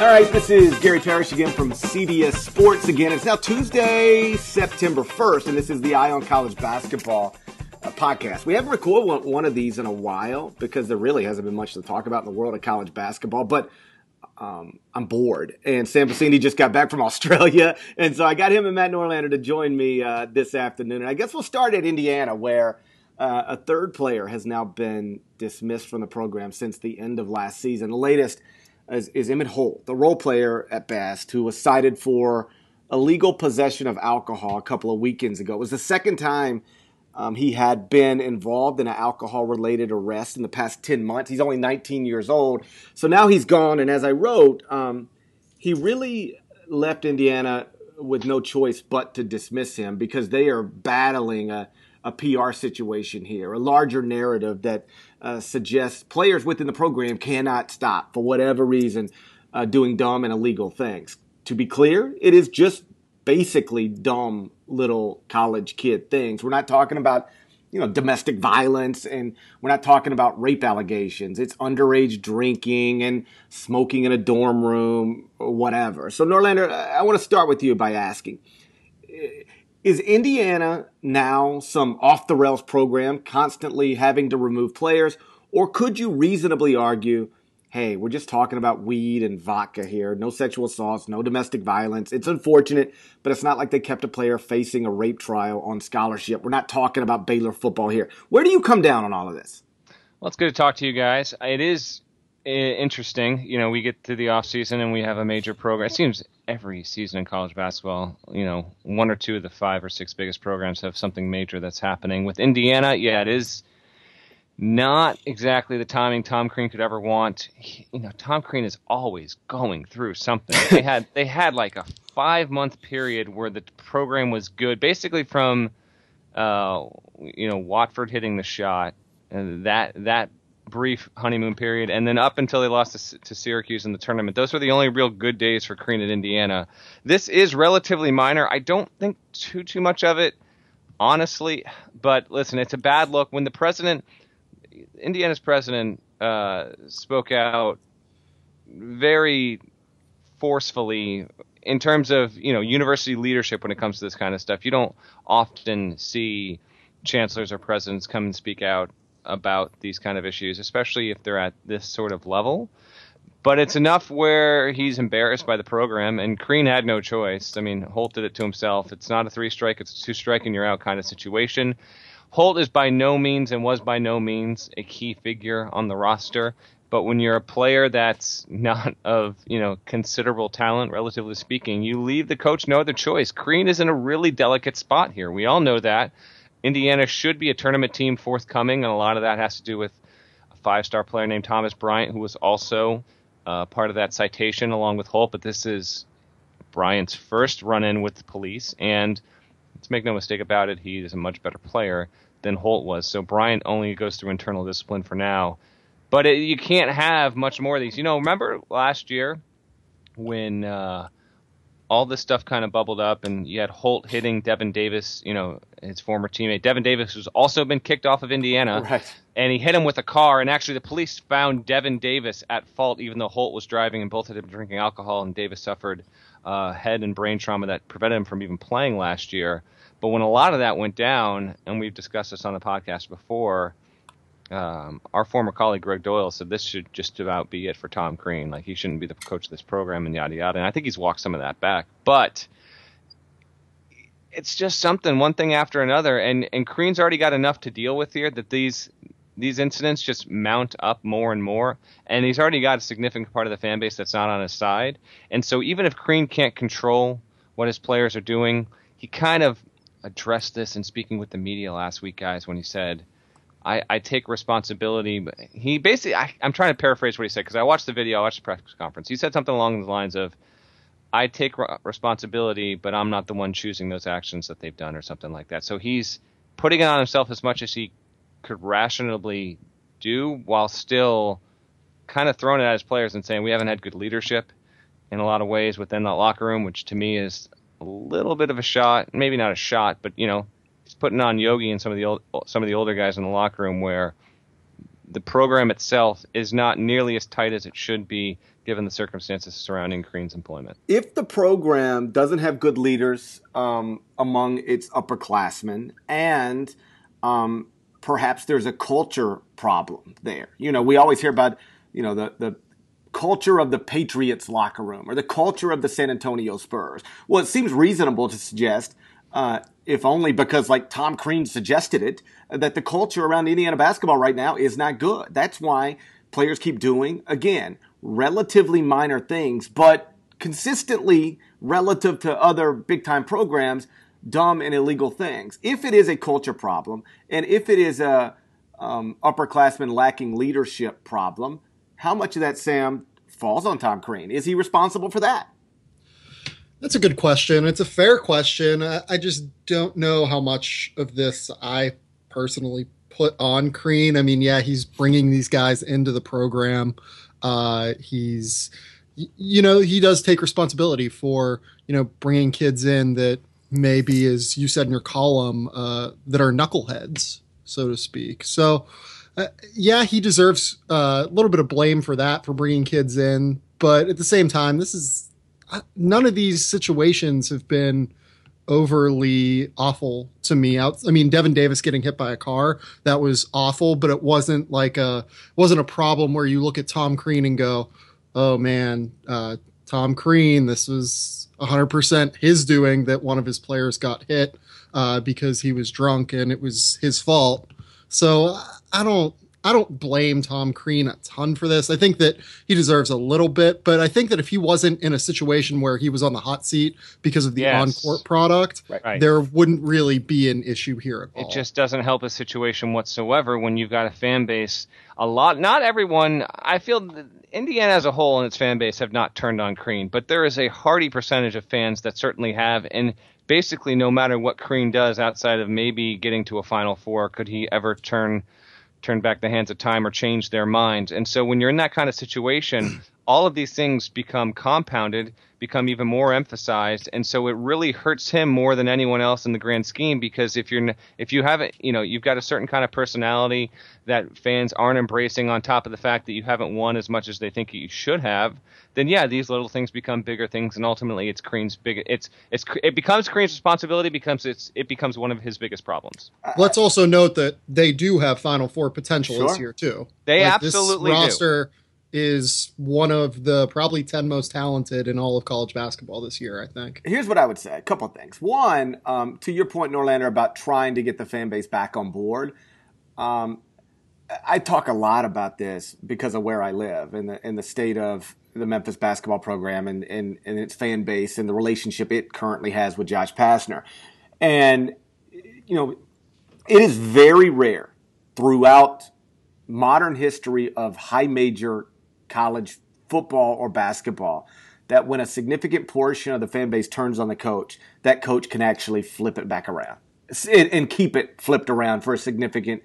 All right, this is Gary Parrish again from CBS Sports again. It's now Tuesday, September 1st, and this is the Eye on College Basketball uh, podcast. We haven't recorded one, one of these in a while because there really hasn't been much to talk about in the world of college basketball, but um, I'm bored. And Sam Vecenie just got back from Australia, and so I got him and Matt Norlander to join me uh, this afternoon. And I guess we'll start at Indiana, where uh, a third player has now been dismissed from the program since the end of last season. The latest – is, is Emmitt Holt, the role player at best, who was cited for illegal possession of alcohol a couple of weekends ago. It was the second time um, he had been involved in an alcohol related arrest in the past 10 months. He's only 19 years old. So now he's gone. And as I wrote, um, he really left Indiana with no choice but to dismiss him because they are battling a, a PR situation here, a larger narrative that uh, suggests players within the program cannot stop for whatever reason uh, doing dumb and illegal things. To be clear, it is just basically dumb little college kid things. We're not talking about you know domestic violence and we're not talking about rape allegations it's underage drinking and smoking in a dorm room or whatever so norlander i want to start with you by asking is Indiana now some off the rails program constantly having to remove players? Or could you reasonably argue, hey, we're just talking about weed and vodka here, no sexual assaults, no domestic violence. It's unfortunate, but it's not like they kept a player facing a rape trial on scholarship. We're not talking about Baylor football here. Where do you come down on all of this? Well, it's good to talk to you guys. It is interesting. You know, we get to the off season and we have a major program. It seems every season in college basketball, you know, one or two of the five or six biggest programs have something major that's happening. With Indiana, yeah, it is not exactly the timing Tom Crean could ever want. He, you know, Tom Crean is always going through something. they had they had like a five month period where the program was good, basically from uh, you know Watford hitting the shot. And that that brief honeymoon period, and then up until they lost to, to, Syracuse in the tournament. Those were the only real good days for Crean at Indiana. This is relatively minor. I don't think too too much of it, honestly. But listen, it's a bad look when the president, Indiana's president, uh, spoke out very forcefully in terms of you know university leadership when it comes to this kind of stuff. You don't often see chancellors or presidents come and speak out about these kind of issues, especially if they're at this sort of level. But it's enough where he's embarrassed by the program, and Crean had no choice. I mean, Holt did it to himself. It's not a three strike, it's a two strike and you're out kind of situation. Holt is by no means and was by no means a key figure on the roster. But when you're a player that's not of you know considerable talent, relatively speaking, you leave the coach no other choice. Crean is in a really delicate spot here. We all know that. Indiana should be a tournament team forthcoming, and a lot of that has to do with a five star player named Thomas Bryant, who was also uh, part of that citation along with Holt. But this is Bryant's first run in with the police, and let's make no mistake about it, he is a much better player than Holt was. So Bryant only goes through internal discipline for now. But it, you can't have much more of these. You know, remember last year when. Uh, all this stuff kind of bubbled up, and you had Holt hitting Devin Davis, you know, his former teammate. Devin Davis has also been kicked off of Indiana, right. and he hit him with a car. And actually, the police found Devin Davis at fault, even though Holt was driving, and both had been drinking alcohol. And Davis suffered uh, head and brain trauma that prevented him from even playing last year. But when a lot of that went down, and we've discussed this on the podcast before, um, our former colleague Gregg Doyel said this should just about be it for Tom Crean. Like he shouldn't be the coach of this program and yada yada. And I think he's walked some of that back. But it's just something, one thing after another. And and Crean's already got enough to deal with here that these these incidents just mount up more and more. And he's already got a significant part of the fan base that's not on his side. And so even if Crean can't control what his players are doing, he kind of addressed this in speaking with the media last week, guys, when he said I, I take responsibility. He basically, I, am trying to paraphrase what he said because I watched the video, I watched the press conference. He said something along the lines of, I take re- responsibility, but I'm not the one choosing those actions that they've done or something like that. So he's putting it on himself as much as he could rationally do while still kind of throwing it at his players and saying, we haven't had good leadership in a lot of ways within that locker room, which to me is a little bit of a shot. Maybe not a shot, but, you know, he's putting on Yogi and some of the old, some of the older guys in the locker room where the program itself is not nearly as tight as it should be given the circumstances surrounding Crean's employment. If the program doesn't have good leaders um, among its upperclassmen, and um, perhaps there's a culture problem there, you know, we always hear about you know the the culture of the Patriots locker room or the culture of the San Antonio Spurs. Well, it seems reasonable to suggest, uh, if only because like Tom Crean suggested it, that the culture around Indiana basketball right now is not good. That's why players keep doing, again, relatively minor things, but consistently relative to other big time programs, dumb and illegal things. If it is a culture problem and if it is a um, upperclassmen lacking leadership problem, how much of that, Sam, falls on Tom Crean? Is he responsible for that? That's a good question. It's a fair question. I just don't know how much of this I personally put on Crean. I mean, yeah, he's bringing these guys into the program. Uh, he's, you know, he does take responsibility for, you know, bringing kids in that maybe, as you said in your column, uh, that are knuckleheads, so to speak. So, uh, yeah, he deserves uh, a little bit of blame for that, for bringing kids in. But at the same time, this is none of these situations have been overly awful to me. out I mean, Devin Davis getting hit by a car that was awful, but it wasn't like a wasn't a problem where you look at Tom Crean and go, "Oh man, uh, Tom Crean, this was 100% his doing that one of his players got hit uh, because he was drunk and it was his fault." So I don't I don't blame Tom Crean a ton for this. I think that he deserves a little bit, but I think that if he wasn't in a situation where he was on the hot seat because of the yes. on-court product, right. there wouldn't really be an issue here at all. It just doesn't help a situation whatsoever when you've got a fan base. A lot, not everyone. I feel Indiana as a whole and its fan base have not turned on Crean, but there is a hearty percentage of fans that certainly have, and basically, no matter what Crean does outside of maybe getting to a Final Four, could he ever turn turn back the hands of time or change their minds. And so when you're in that kind of situation, all of these things become compounded, become even more emphasized, and so it really hurts him more than anyone else in the grand scheme because if you're if you haven't, you know, you've got a certain kind of personality that fans aren't embracing on top of the fact that you haven't won as much as they think you should have, then yeah, these little things become bigger things, and ultimately it's Crean's big. It's it's it becomes Crean's responsibility because it's it becomes one of his biggest problems. Let's also note that they do have Final Four potential sure. this year too. They like absolutely this roster, do is one of the probably 10 most talented in all of college basketball this year, I think. Here's what I would say a couple things. One, um, to your point, Norlander, about trying to get the fan base back on board. Um, I talk a lot about this because of where I live in the in the state of the Memphis basketball program and, and, and its fan base and the relationship it currently has with Josh Pastner. And, you know, it is very rare throughout modern history of high major college football or basketball that when a significant portion of the fan base turns on the coach, that coach can actually flip it back around and keep it flipped around for a significant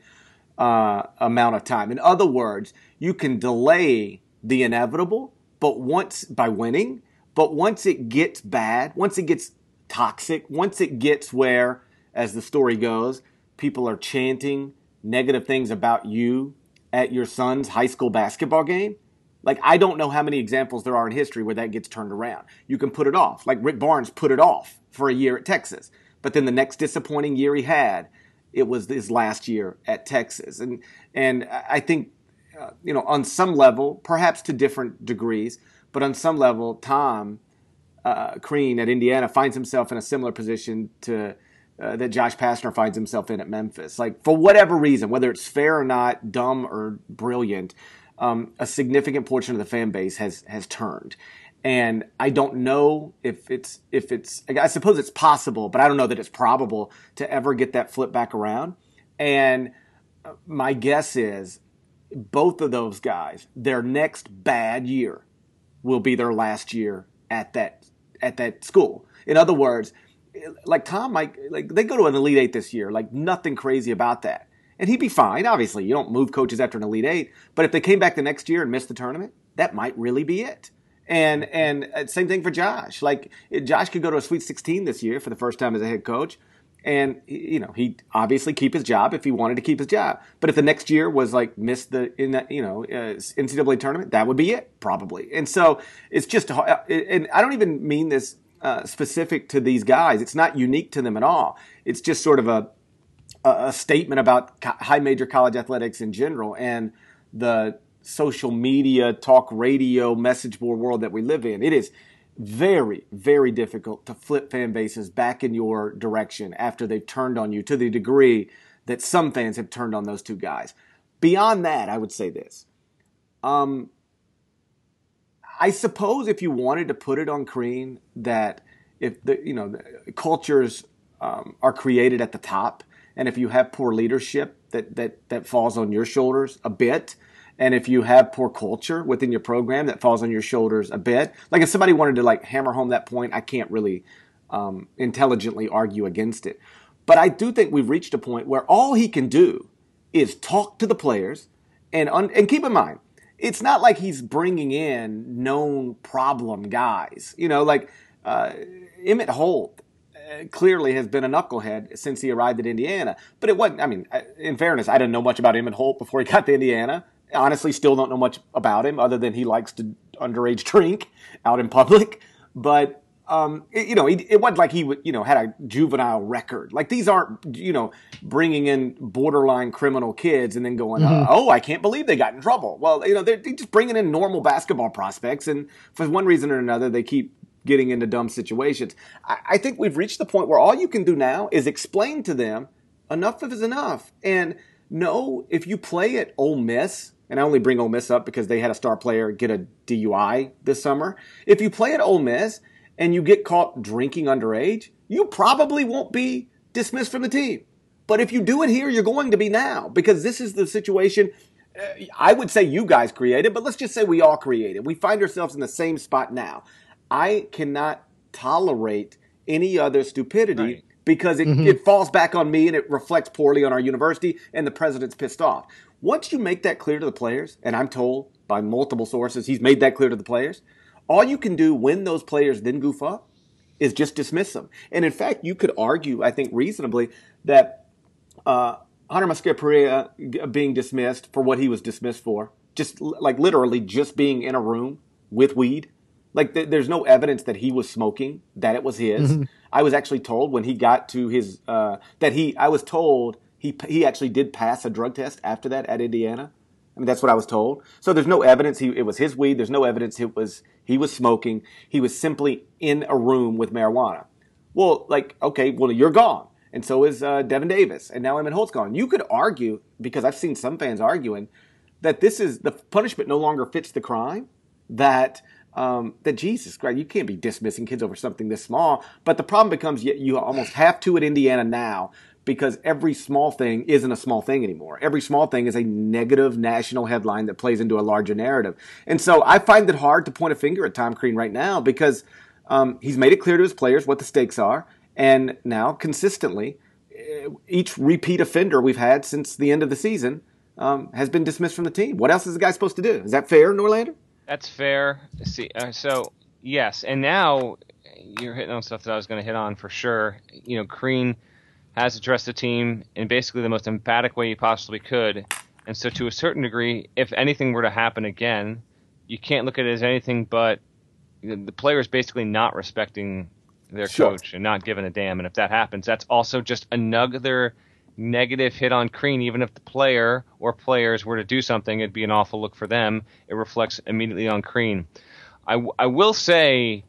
uh, amount of time. In other words, you can delay the inevitable, but once by winning, but once it gets bad, once it gets toxic, once it gets where, as the story goes, people are chanting negative things about you at your son's high school basketball game, like, I don't know how many examples there are in history where that gets turned around. You can put it off. Like Rick Barnes put it off for a year at Texas. But then the next disappointing year he had, it was his last year at Texas. And, and I think, uh, you know, on some level, perhaps to different degrees, but on some level, Tom uh, Crean at Indiana finds himself in a similar position to uh, that Josh Pastner finds himself in at Memphis. Like, for whatever reason, whether it's fair or not, dumb or brilliant, um, a significant portion of the fan base has has turned. And I don't know if it's if it's I suppose it's possible, but I don't know that it's probable to ever get that flip back around. And my guess is both of those guys, their next bad year will be their last year at that at that school. In other words, like Tom, like they go to an Elite Eight this year, like nothing crazy about that and he'd be fine. Obviously, you don't move coaches after an Elite Eight, but if they came back the next year and missed the tournament, that might really be it. And and uh, same thing for Josh. Like Josh could go to a Sweet 16 this year for the first time as a head coach, And you know, he obviously keep his job if he wanted to keep his job. But if the next year was like miss the in that you know uh, NCAA tournament, that would be it probably. And so it's just, uh, and I don't even mean this uh, specific to these guys. It's not unique to them at all. It's just sort of a a statement about high major college athletics in general and the social media, talk radio, message board world that we live in. It is very, very difficult to flip fan bases back in your direction after they've turned on you to the degree that some fans have turned on those two guys. Beyond that, I would say this. Um, I suppose if you wanted to put it on Crean that if the you know the cultures um, are created at the top, and if you have poor leadership, that that that falls on your shoulders a bit. And if you have poor culture within your program, that falls on your shoulders a bit. Like if somebody wanted to like hammer home that point, I can't really um, intelligently argue against it. But I do think we've reached a point where all he can do is talk to the players, and un- and keep in mind, it's not like he's bringing in known problem guys. You know, like uh, Emmitt Holt clearly has been a knucklehead since he arrived at Indiana. But it wasn't. I mean, in fairness, I didn't know much about Emmitt Holt before he got to Indiana honestly still don't know much about him other than he likes to underage drink out in public. But um, it, you know, it, it, wasn't like he would, you know, had a juvenile record. Like these aren't, you know, bringing in borderline criminal kids and then going, mm-hmm. oh, I can't believe they got in trouble. Well, you know, they're, they're just bringing in normal basketball prospects, and for one reason or another, they keep getting into dumb situations. I, I think we've reached the point where all you can do now is explain to them enough is enough, and no, if you play at Ole Miss and I only bring Ole Miss up because they had a star player get a DUI this summer. If you play at Ole Miss and you get caught drinking underage, you probably won't be dismissed from the team. But if you do it here, you're going to be now because this is the situation uh, I would say you guys created, but let's just say we all created. We find ourselves in the same spot now. I cannot tolerate any other stupidity right. because it, mm-hmm. it falls back on me and it reflects poorly on our university, and the president's pissed off. Once you make that clear to the players, and I'm told by multiple sources he's made that clear to the players, all you can do when those players then goof up is just dismiss them. And in fact, you could argue, I think reasonably, that uh, Hanner Mosquera Perea being dismissed for what he was dismissed for, just like literally just being in a room with weed. Like th- there's no evidence that he was smoking, that it was his. Mm-hmm. I was actually told when he got to his uh, that he. I was told he he actually did pass a drug test after that at Indiana. I mean, that's what I was told. So there's no evidence he, it was his weed. There's no evidence it was he was smoking. He was simply in a room with marijuana. Well, like, okay, well, you're gone. And so is uh, Devin Davis. And now Emmitt Holt's gone. You could argue, because I've seen some fans arguing, that this is the punishment no longer fits the crime. That um, that Jesus Christ, you can't be dismissing kids over something this small. But the problem becomes you, you almost have to at Indiana now because every small thing isn't a small thing anymore. Every small thing is a negative national headline that plays into a larger narrative. And so I find it hard to point a finger at Tom Crean right now because um, he's made it clear to his players what the stakes are. And now, consistently, eh, each repeat offender we've had since the end of the season um, has been dismissed from the team. What else is the guy supposed to do? Is that fair, Norlander? That's fair. See, uh, so yes, and now you're hitting on stuff that I was going to hit on for sure. You know, Crean – has addressed the team in basically the most emphatic way he possibly could. And so, to a certain degree, if anything were to happen again, you can't look at it as anything but the players basically not respecting their sure. coach and not giving a damn. And if that happens, that's also just another negative hit on Crean. Even if the player or players were to do something, it'd be an awful look for them. It reflects immediately on Crean. I, I will say,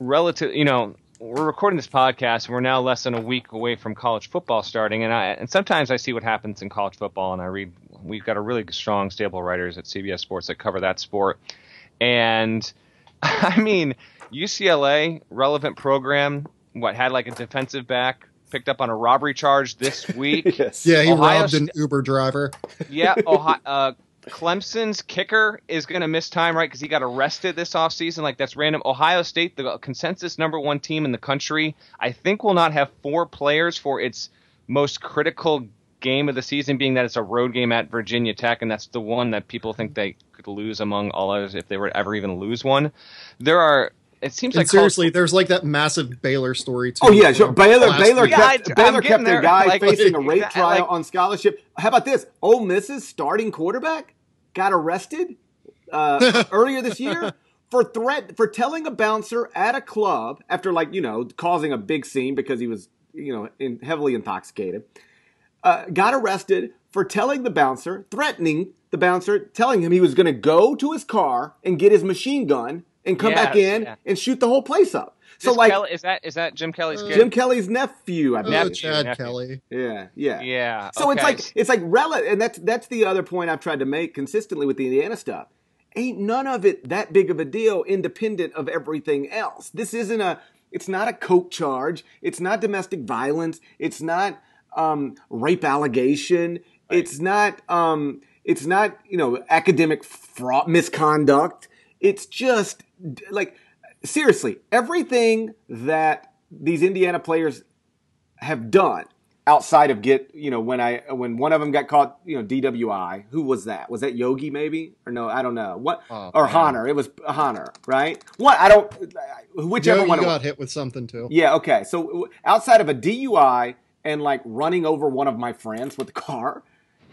relative, you know, we're recording this podcast and we're now less than a week away from college football starting and I and sometimes I see what happens in college football and I read we've got a really strong stable writers at CBS Sports that cover that sport and I mean UCLA relevant program what had like a defensive back picked up on a robbery charge this week. yes. Yeah, he Ohio robbed an Uber driver. yeah, Ohio, uh, Clemson's kicker is going to miss time, right? Because he got arrested this offseason. Like, that's random. Ohio State, the consensus number one team in the country, I think will not have four players for its most critical game of the season, being that it's a road game at Virginia Tech, and that's the one that people think they could lose among all others if they were ever even lose one. There are it seems And like seriously, college- there's like that massive Baylor story too. Oh yeah, sure. Baylor Baylor week. Yeah, I- kept I'm Baylor kept their there. guy Like- facing a rape like- trial on scholarship. How about this? Ole Miss's starting quarterback got arrested uh, earlier this year for threat for telling a bouncer at a club after like you know causing a big scene because he was you know in, heavily intoxicated. Uh, got arrested for telling the bouncer, threatening the bouncer, telling him he was going to go to his car and get his machine gun and come back in yeah. and shoot the whole place up. So This like Kelly- is that is that Jim Kelly's kid? Jim Kelly's nephew, I Oh, believe. Nephew, Chad nephew. Kelly. Yeah, yeah, yeah. So it's like it's like rel- and that's that's the other point I've tried to make consistently with the Indiana stuff. Ain't none of it that big of a deal, independent of everything else. This isn't a. It's not a coke charge. It's not domestic violence. It's not um, rape allegation. It's not. Um, it's not you know academic fraud misconduct. It's just like seriously everything that these Indiana players have done outside of get you know when I when one of them got caught you know DWI who was that? Was that Yogi maybe? Or no I don't know. What Oh, or man. Hanner it was Hanner right? What? I don't whichever Joe, one you it was. got hit with something too. yeah okay. So outside of a DUI and like running over one of my friends with the car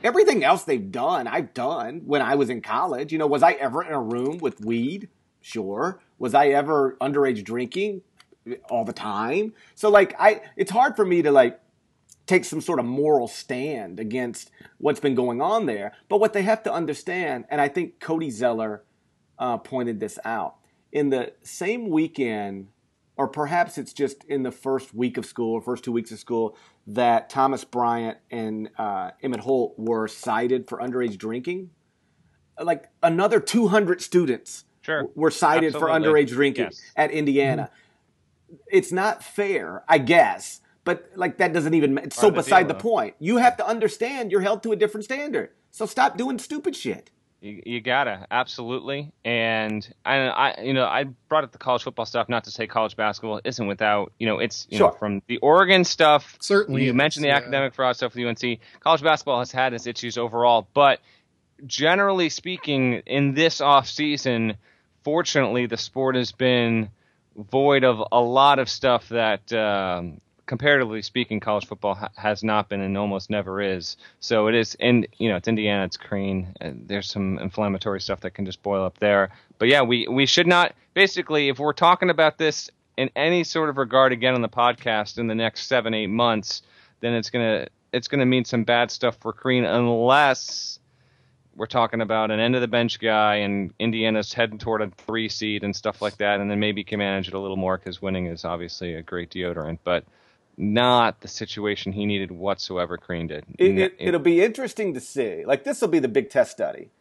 everything else they've done I've done when I was in college. You know was I ever in a room with weed sure was I ever underage drinking all the time so like I it's hard for me to like take some sort of moral stand against what's been going on there. But what they have to understand, and I think Cody Zeller uh, pointed this out, in the same weekend, or perhaps it's just in the first week of school or first two weeks of school, that Thomas Bryant and uh, Emmitt Holt were cited for underage drinking. Like another 200 students Sure. were cited for underage drinking Yes. at Indiana. Mm-hmm. It's not fair, I guess, but like that doesn't even. It's so Part of the beside deal, the point. You have to understand you're held to a different standard. So stop doing stupid shit. You, you gotta absolutely, and I, I, you know, I brought up the college football stuff not to say college basketball isn't without, you know, it's you know, from the Oregon stuff. Certainly you mentioned is, the yeah. academic fraud stuff with UNC. College basketball has had its issues overall, but generally speaking, in this off season, fortunately, the sport has been void of a lot of stuff that. Um, comparatively speaking, college football ha- has not been and almost never is. So it is, and you know, it's Indiana, it's Crean. There's some inflammatory stuff that can just boil up there. But yeah, we we should not. Basically, if we're talking about this in any sort of regard again on the podcast in the next seven eight months, then it's gonna it's gonna mean some bad stuff for Crean unless. We're talking about an end of the bench guy, and Indiana's heading toward a three seed and stuff like that, and then maybe can manage it a little more because winning is obviously a great deodorant. But not the situation he needed whatsoever. Crean did. It, N- it, it'll be interesting to see. Like this will be the big test study.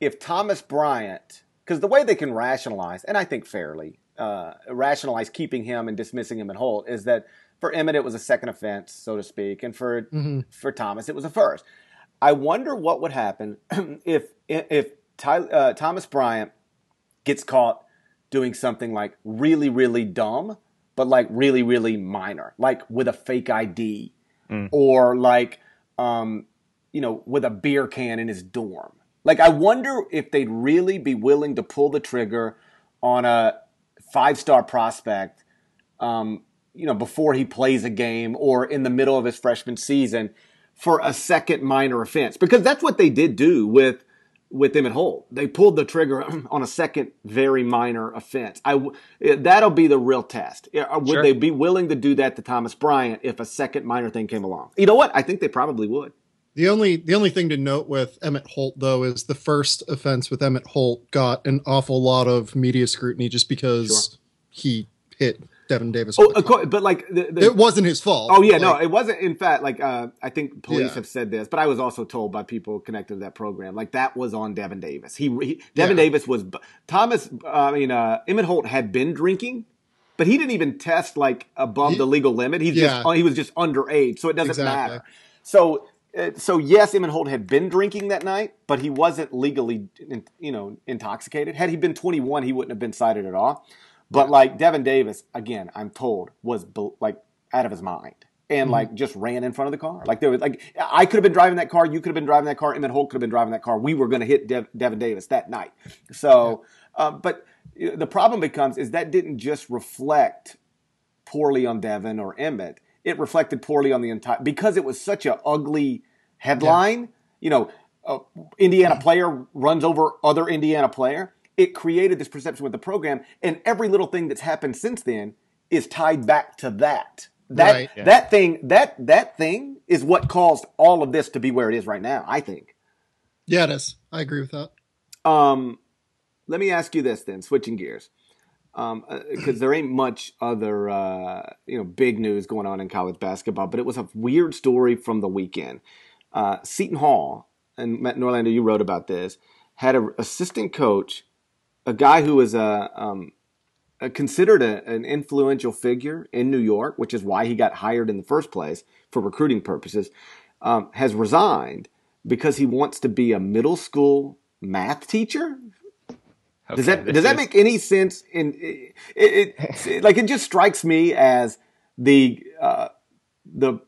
If Thomas Bryant, because the way they can rationalize, and I think fairly, uh, rationalize keeping him and dismissing him at Holt is that for Emmitt it was a second offense, so to speak, and for Mhm. for Thomas it was a first. I wonder what would happen if if Ty, uh, Thomas Bryant gets caught doing something like really really dumb, but like really really minor, like with a fake ID, or like um, you know with a beer can in his dorm. Like I wonder if they'd really be willing to pull the trigger on a five star prospect um, you know, before he plays a game or in the middle of his freshman season for a second minor offense. Because that's what they did do with with Emmitt Holt. They pulled the trigger on a second very minor offense. I w- eh, that'll be the real test. Eh, uh, would Sure. they be willing to do that to Thomas Bryant if a second minor thing came along? You know what? I think they probably would. The only the only thing to note with Emmitt Holt though is the first offense with Emmitt Holt got an awful lot of media scrutiny just because he hit Devin Davis. Oh, of course, but like the, the, It wasn't his fault. Oh yeah, no, it wasn't. In fact, like uh, I think police Yeah. have said this, but I was also told by people connected to that program, like that was on Devin Davis. He, he Devin Yeah. Davis was Thomas. Uh, I mean, uh, Emmitt Holt had been drinking, but he didn't even test like above He- the legal limit. He's Yeah. just he was just underage, so it doesn't Exactly. matter. So. uh, So yes, Emmitt Holt had been drinking that night, but he wasn't legally, you know, intoxicated. Had he been 21, he wouldn't have been cited at all. But like Devin Davis, again, I'm told was like out of his mind and Mm-hmm. like just ran in front of the car. Like there was like I could have been driving that car, you could have been driving that car, Emmitt Holt could have been driving that car. We were going to hit Dev- Devin Davis that night. So, uh, but the problem becomes is that didn't just reflect poorly on Devin or Emmitt. It reflected poorly on the entire because it was such an ugly headline. Yeah. You know, uh, Indiana player runs over other Indiana player. It created this perception with the program, and every little thing that's happened since then is tied back to that. That right. yeah. that thing that that thing is what caused all of this to be where it is right now. I think. Yeah, it is. I agree with that. Um, let me ask you this then, switching gears, because um, uh, there ain't much other uh, you know big news going on in college basketball, but it was a weird story from the weekend. Uh, Seton Hall and Matt Norlander, you wrote about this, had an assistant coach, a guy who was a, um, a considered a, an influential figure in New York, which is why he got hired in the first place for recruiting purposes, um, has resigned because he wants to be a middle school math teacher. Okay, does that does that make any sense? In it, it, it, like it just strikes me as the uh, the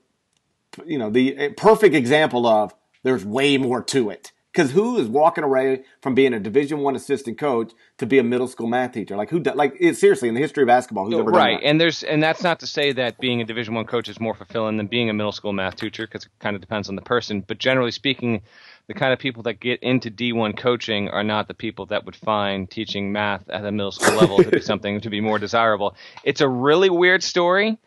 you know the perfect example of there's way more to it. Because who is walking away from being a Division One assistant coach to be a middle school math teacher? Like who? Like it, seriously, in the history of basketball, who's ever right? That? And there's and that's not to say that being a Division One coach is more fulfilling than being a middle school math teacher, because it kind of depends on the person. But generally speaking, the kind of people that get into D1 coaching are not the people that would find teaching math at a middle school level to be something to be more desirable. It's a really weird story.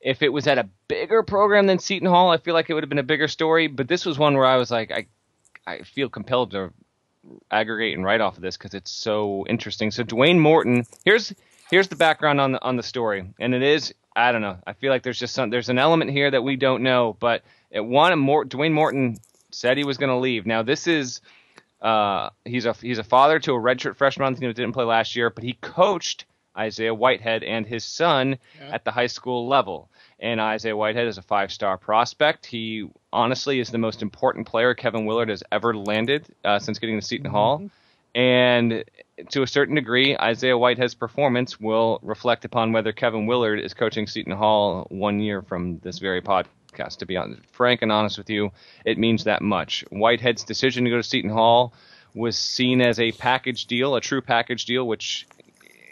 If it was at a bigger program than Seton Hall, I feel like it would have been a bigger story. But this was one where I was like, I I feel compelled to aggregate and write off of this because it's so interesting. So Dwayne Morton, here's here's the background on the on the story, and it is I don't know. I feel like there's just some there's an element here that we don't know, but it one more Dwayne Morton said he was going to leave. Now this is uh, he's a he's a father to a redshirt freshman who didn't play last year, but he coached Isaiah Whitehead and his son yeah. at the high school level. And Isaiah Whitehead is a five star prospect. He honestly is the most important player Kevin Willard has ever landed uh, since getting to Seton mm-hmm. Hall. And to a certain degree, Isaiah Whitehead's performance will reflect upon whether Kevin Willard is coaching Seton Hall one year from this very podcast. To be honest, frank and honest with you, it means that much. Whitehead's decision to go to Seton Hall was seen as a package deal, a true package deal, which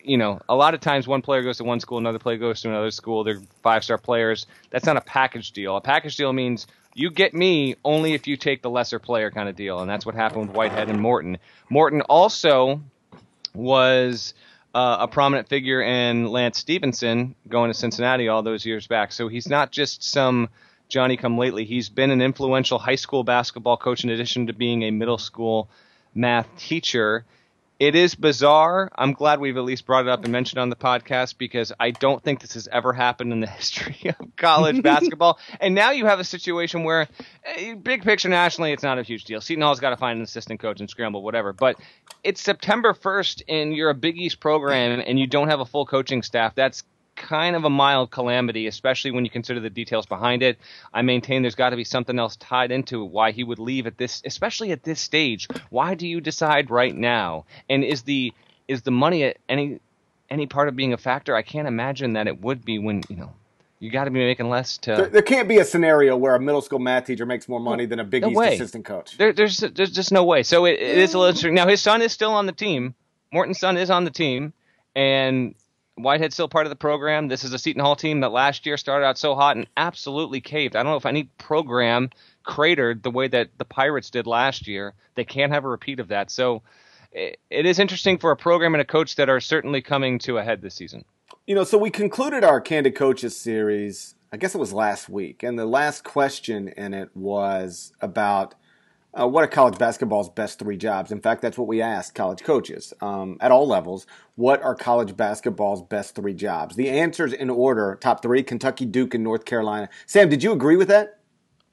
you know, a lot of times one player goes to one school, another player goes to another school. They're five star players. That's not a package deal. A package deal means you get me only if you take the lesser player kind of deal, and that's what happened with Whitehead and Morton. Morton also was uh, a prominent figure in Lance Stephenson going to Cincinnati all those years back. So he's not just some Johnny come lately. He's been an influential high school basketball coach in addition to being a middle school math teacher it is bizarre. I'm glad we've at least brought it up and mentioned on the podcast because I don't think this has ever happened in the history of college basketball. And now you have a situation where, eh, big picture nationally, it's not a huge deal. Seton Hall's got to find an assistant coach and scramble, whatever. But it's September 1st and you're a Big East program and you don't have a full coaching staff. That's kind of a mild calamity, especially when you consider the details behind it. I maintain there's got to be something else tied into why he would leave at this, especially at this stage. Why do you decide right now? And is the is the money at any any part of being a factor? I can't imagine that it would be when you know you got to be making less to. There, there, can't be a scenario where a middle school math teacher makes more money than a Big no East way. assistant coach. There, there's there's just no way. So it, it is a little interesting. Now his son is still on the team. Morton's son is on the team, and Whitehead's still part of the program. This is a Seton Hall team that last year started out so hot and absolutely caved. I don't know if any program cratered the way that the Pirates did last year. They can't have a repeat of that. So it, it is interesting for a program and a coach that are certainly coming to a head this season. You know, so we concluded our Candid Coaches series, I guess it was last week, and the last question in it was about uh, what are college basketball's best three jobs? In fact, that's what we asked college coaches um, at all levels. What are college basketball's best three jobs? The answers in order: top three, Kentucky, Duke, and North Carolina. Sam, did you agree with that?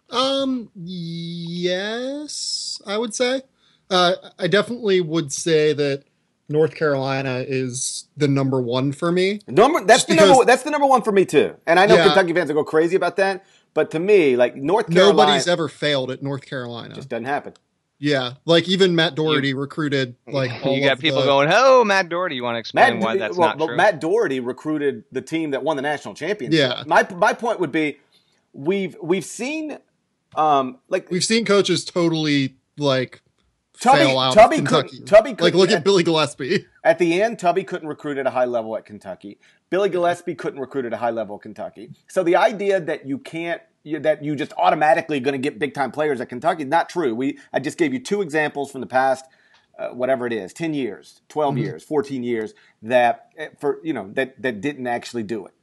Um, yes, I would say. Uh, I definitely would say that North Carolina is the number one for me. Number that's the number that's the number one for me too. And I know yeah, Kentucky fans will go crazy about that. But to me, like North Carolina, nobody's ever failed at North Carolina. Just doesn't happen. Yeah, like even Matt Doherty you, recruited like you got people the, going, "Oh, Matt Doherty." You want to explain Matt, why that's well, not true? Matt Doherty recruited the team that won the national championship. Yeah, my my point would be, we've we've seen, um, like we've seen coaches totally like Tubby, fail out Tubby Kentucky. Tubby like look at, at Billy Gillispie. At the end, Tubby couldn't recruit at a high level at Kentucky. Billy Gillispie couldn't recruit at a high level at Kentucky. So the idea that you can't that you just automatically going to get big time players at Kentucky is not true. We I just gave you two examples from the past uh, whatever it is, 10 years, 12 mm-hmm. years, 14 years that eh, for you know that that didn't actually do it.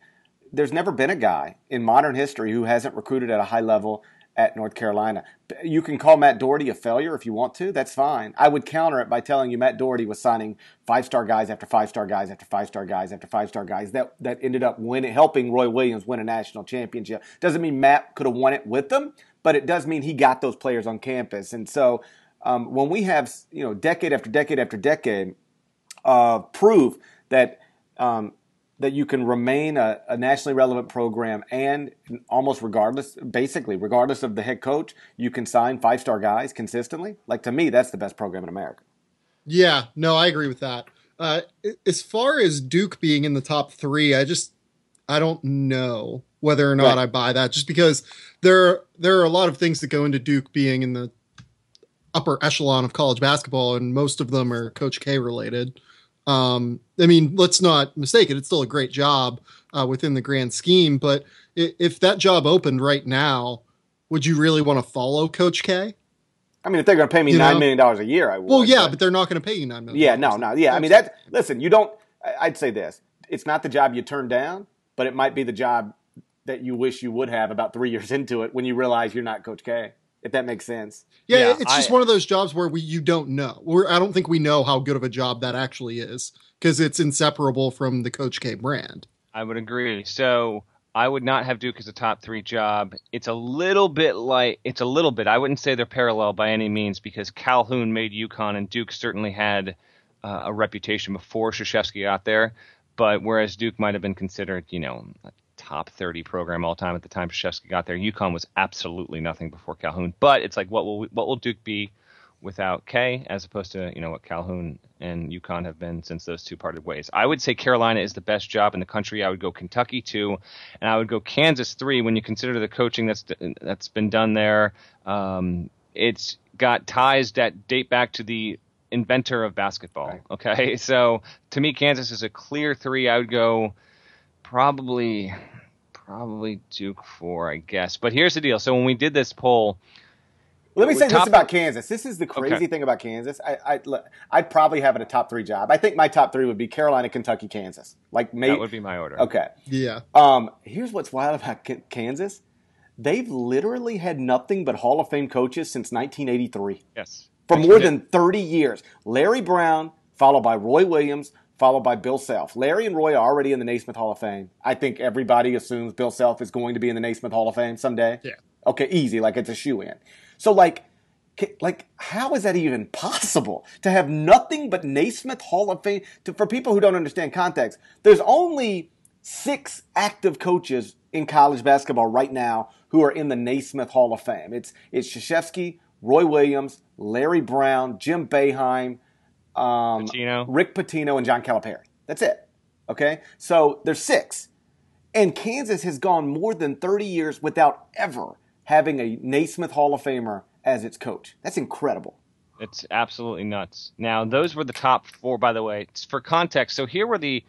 There's never been a guy in modern history who hasn't recruited at a high level at North Carolina. You can call Matt Doherty a failure if you want to. That's fine. I would counter it by telling you Matt Doherty was signing five star guys after five star guys after five star guys after five star guys that that ended up winning, helping Roy Williams win a national championship. Doesn't mean Matt could have won it with them, but it does mean he got those players on campus. And so um, when we have you know decade after decade after decade uh, proof that um, that you can remain a, a, nationally relevant program and almost regardless, basically, regardless of the head coach, you can sign five star guys consistently. Like to me, that's the best program in America. Yeah, no, I agree with that. Uh, as far as Duke being in the top three, I just I don't know whether or not right. I buy that. Just because there there are a lot of things that go into Duke being in the upper echelon of college basketball, and most of them are Coach K related. Um, I mean, let's not mistake it; it's still a great job uh, within the grand scheme. But if that job opened right now, would you really want to follow Coach K? I mean, if they're going to pay me you nine know? million dollars a year, I would. Well, yeah, but, but they're not going to pay you nine million. Yeah, no, no, yeah. I mean, that. Listen, you don't. I'd say this: it's not the job you turn down, but it might be the job that you wish you would have about three years into it when you realize you're not Coach K if that makes sense. Yeah, yeah it's just one of those jobs where we you don't know. We're, I don't think we know how good of a job that actually is because it's inseparable from the Coach K brand. I would agree. So I would not have Duke as a top three job. It's a little bit like it's a little bit. I wouldn't say they're parallel by any means because Calhoun made UConn and Duke certainly had uh, a reputation before Krzyzewski got there. But whereas Duke might have been considered, you know, top 30 program all time at the time Krzyzewski got there. UConn was absolutely nothing before Calhoun. But it's like, what will what will Duke be without K, as opposed to you know what Calhoun and UConn have been since those two parted ways. I would say Carolina is the best job in the country. I would go Kentucky two, and I would go Kansas three when you consider the coaching that's that's been done there. Um, it's got ties that date back to the inventor of basketball. Right. Okay, so to me, Kansas is a clear three. I would go probably probably Duke four, I guess. But here's the deal. So when we did this poll, let me say this about Kansas. This is the crazy okay. thing about Kansas. I, I, I'd probably have it a top three job. I think my top three would be Carolina, Kentucky, Kansas. Like maybe, that would be my order. Okay. Yeah. Um. Here's what's wild about Kansas. They've literally had nothing but Hall of Fame coaches since 1983. Yes. For more than 30 years. Larry Brown, followed by Roy Williams, followed by Bill Self. Larry and Roy are already in the Naismith Hall of Fame. I think everybody assumes Bill Self is going to be in the Naismith Hall of Fame someday. Yeah. Okay, easy, like it's a shoe in. So like like how is that even possible to have nothing but Naismith Hall of Fame to, for people who don't understand context there's only six active coaches in college basketball right now who are in the Naismith Hall of Fame it's it's Krzyzewski, Roy Williams Larry Brown Jim Boeheim um, Pitino. Rick Pitino, and John Calipari. That's it. Okay? So there's six. And Kansas has gone more than 30 years without ever having a Naismith Hall of Famer as its coach. That's incredible. It's absolutely nuts. Now, those were the top four, by the way. For context, so here were the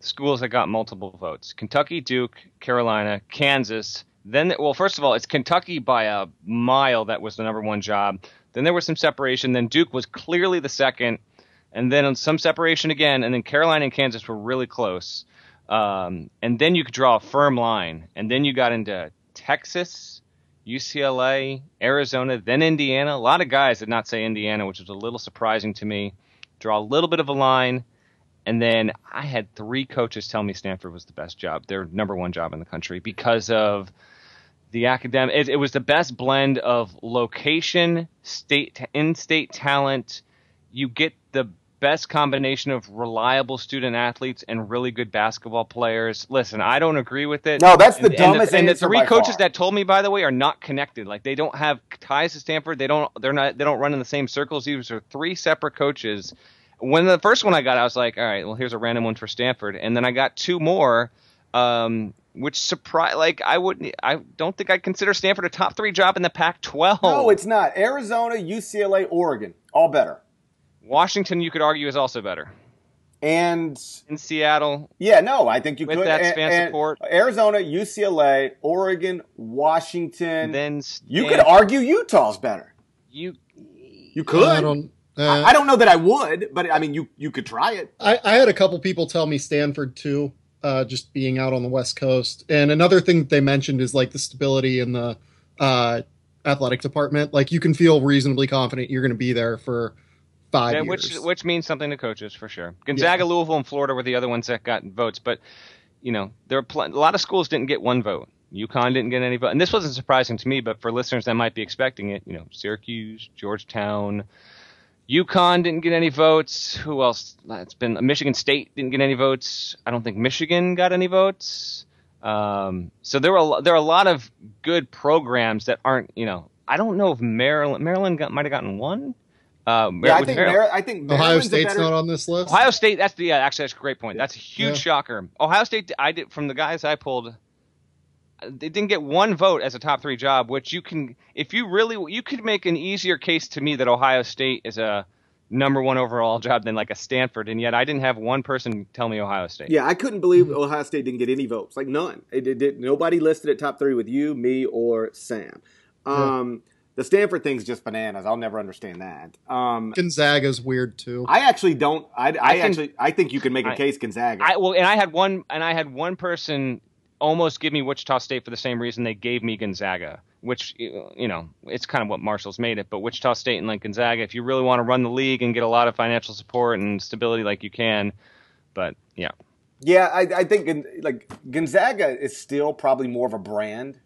schools that got multiple votes Kentucky, Duke, Carolina, Kansas. Then, well, first of all, it's Kentucky by a mile that was the number one job. Then there was some separation. Then Duke was clearly the second and then some separation again, and then Carolina and Kansas were really close. Um, and then you could draw a firm line, and then you got into Texas, UCLA, Arizona, then Indiana. A lot of guys did not say Indiana, which was a little surprising to me. Draw a little bit of a line, and then I had three coaches tell me Stanford was the best job, their number one job in the country, because of the academic. It, it was the best blend of location, state, in-state talent. You get the best combination of reliable student athletes and really good basketball players. Listen, I don't agree with it. No, that's the and, dumbest. And the, and the three coaches far. that told me, by the way, are not connected. Like they don't have ties to Stanford. They don't. They're not. They don't run in the same circles. These are three separate coaches. When the first one I got, I was like, all right, well, here's a random one for Stanford, and then I got two more. Um, which surprise, like I wouldn't, I don't think I'd consider Stanford a top three job in the Pac-12. No, it's not. Arizona, UCLA, Oregon, all better. Washington, you could argue, is also better. And in Seattle, yeah, no, I think you with could. that and, span and support. Arizona, UCLA, Oregon, Washington. Then you could argue Utah's better. You you could. I don't. Uh, I, I don't know that I would, but I mean, you you could try it. I, I had a couple people tell me Stanford too, uh, just being out on the West Coast. And another thing that they mentioned is like the stability in the uh, athletic department. Like you can feel reasonably confident you're going to be there for five Yeah, years. which which means something to coaches for sure. Gonzaga, Louisville, and Florida were the other ones that got votes, but you know there are pl- a lot of schools didn't get one vote. UConn didn't get any vote, and this wasn't surprising to me, but for listeners that might be expecting it, you know, Syracuse, Georgetown, UConn didn't get any votes. Who else? It's been Michigan State didn't get any votes. I don't think Michigan got any votes. Um, so there were a, there are a lot of good programs that aren't, you know, I don't know if Maryland Maryland got, might have gotten one. Uh, Yeah, I think Maryland- Mar- I think Ohio Maryland's a State's better- not on this list. Ohio State. That's the yeah. Actually, that's a great point. That's a huge Yeah. shocker. Ohio State. I did from the guys I pulled. They didn't get one vote as a top three job, which you can, if you really, you could make an easier case to me that Ohio State is a number one overall job than like a Stanford, and yet I didn't have one person tell me Ohio State. Yeah, I couldn't believe Ohio State didn't get any votes. Like none. It, it, it- nobody listed at top three with you, me, or Sam. Um, The Stanford thing's just bananas. I'll never understand that. Um, Gonzaga's weird too. I actually don't. I, I, I think- actually I think you can make a I- case Gonzaga. I well, and I had one, and I had one person almost give me Wichita State for the same reason they gave me Gonzaga, which you know it's kind of what Marshall's made it. But Wichita State and like Gonzaga, if you really want to run the league and get a lot of financial support and stability, like you can. But yeah, yeah, I, I think like Gonzaga is still probably more of a brand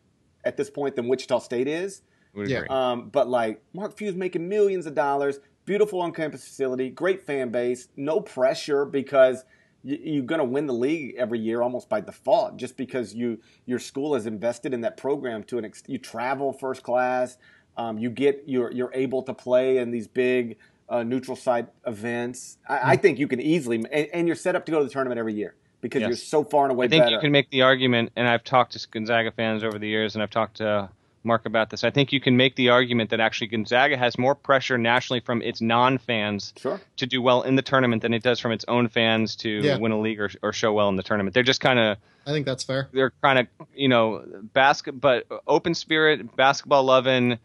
at this point than Wichita State is. Would Yeah. agree. Um, but like Mark Few's making millions of dollars, beautiful on-campus facility, great fan base, no pressure because you, you're going to win the league every year almost by default, just because you your school has invested in that program to an extent you travel first class, um, you get you're you're able to play in these big uh, neutral site events. I, I think you can easily and, and you're set up to go to the tournament every year because Yes. you're so far and away I think better. you can make the argument, and I've talked to Gonzaga fans over the years, and I've talked to Mark about this. I think you can make the argument that actually Gonzaga has more pressure nationally from its non-fans sure. to do well in the tournament than it does from its own fans to Yeah. win a league or, or show well in the tournament. They're just kind of I think that's fair. they're kind of you know basket but open spirit basketball loving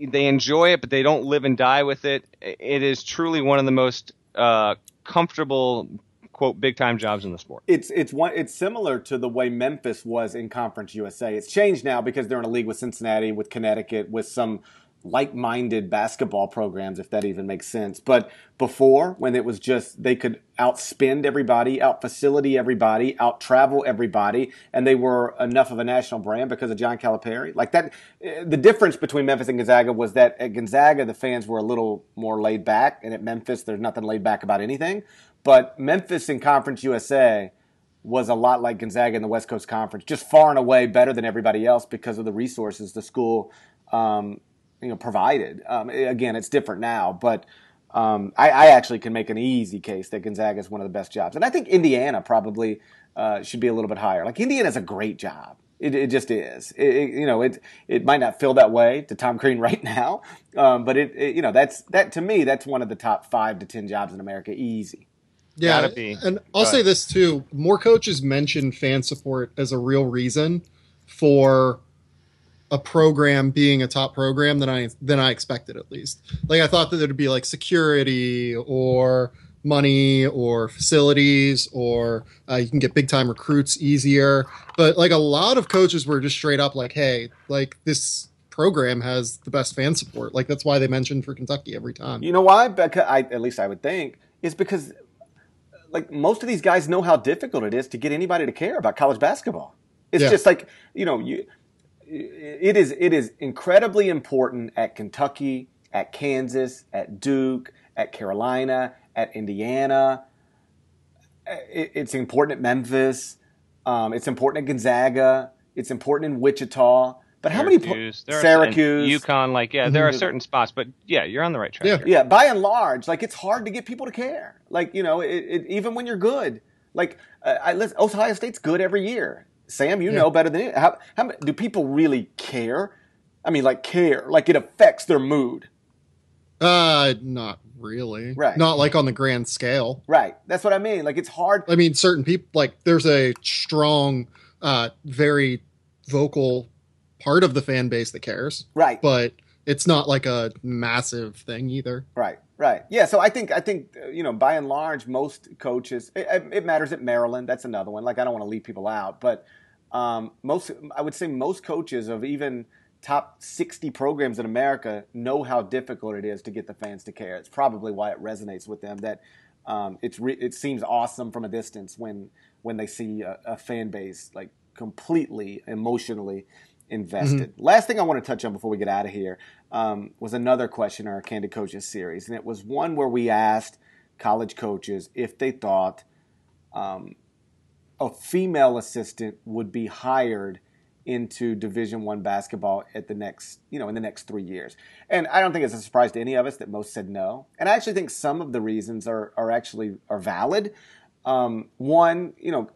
they enjoy it but they don't live and die with it it is truly one of the most uh, comfortable quote big time jobs in the sport it's it's one it's similar to the way Memphis was in Conference USA. It's changed now because they're in a league with Cincinnati, with Connecticut, with some like-minded basketball programs, if that even makes sense. But before, when it was just they could outspend everybody, out facility everybody, out travel everybody, and they were enough of a national brand because of John Calipari. Like that, eh, the difference between Memphis and Gonzaga was that at Gonzaga the fans were a little more laid back, and at Memphis there's nothing laid back about anything. But Memphis in Conference USA was a lot like Gonzaga in the West Coast Conference, just far and away better than everybody else because of the resources the school, um, you know, provided. Um, again, it's different now, but um, I, I actually can make an easy case that Gonzaga is one of the best jobs, and I think Indiana probably uh, should be a little bit higher. Like Indiana's a great job. It, it just is. It, it- you know, it it might not feel that way to Tom Crean right now, um, but it, it you know that's that to me that's one of the top five to ten jobs in America, easy. Yeah, Gotta be. and I'll Go say ahead. this too: more coaches mention fan support as a real reason for a program being a top program than I than I expected. At least, like I thought that it'd be like security or money or facilities or uh, you can get big time recruits easier. But like a lot of coaches were just straight up like, "Hey, like this." program has the best fan support like that's why they mentioned for kentucky every time You know why? Because I, at least I would think, is because like most of these guys know how difficult it is to get anybody to care about college basketball. It's Yeah. just like you know, you, it is it is incredibly important at Kentucky, at Kansas, at Duke, at Carolina, at Indiana. It, it's important at Memphis. Um, it's important at Gonzaga. It's important in Wichita. But how many po- Syracuse, there Syracuse, and UConn, like yeah, there are Mhm. certain spots, but yeah, you're on the right track. Yeah. here. Yeah, by and large, like it's hard to get people to care. Like you know, it, it, even when you're good, Like, uh, I listen, Ohio State's good every year. Sam, you Yeah. know better than it. How, how do people really care? I mean, like care, like it affects their mood. Uh, not really. Right. Not like on the grand scale. Right. That's what I mean. Like it's hard. I mean, certain people like there's a strong, uh, very vocal part of the fan base that cares, Right. but it's not like a massive thing either. Right, right, yeah. So I think I think you know by and large most coaches it, it- matters at Maryland. That's another one. Like I don't want to leave people out, but um, most I would say most coaches of even top sixty programs in America know how difficult it is to get the fans to care. It's probably why it resonates with them that um, it's re- it seems awesome from a distance when when they see a, a fan base like completely emotionally invested. Last thing I want to touch on before we get out of here um, was another question in our Candid Coaches series, and it was one where we asked college coaches if they thought um, a female assistant would be hired into Division One basketball at the next, you know, in the next three years. And I don't think it's a surprise to any of us that most said no. And I actually think some of the reasons are are actually are valid. Um, one, you know,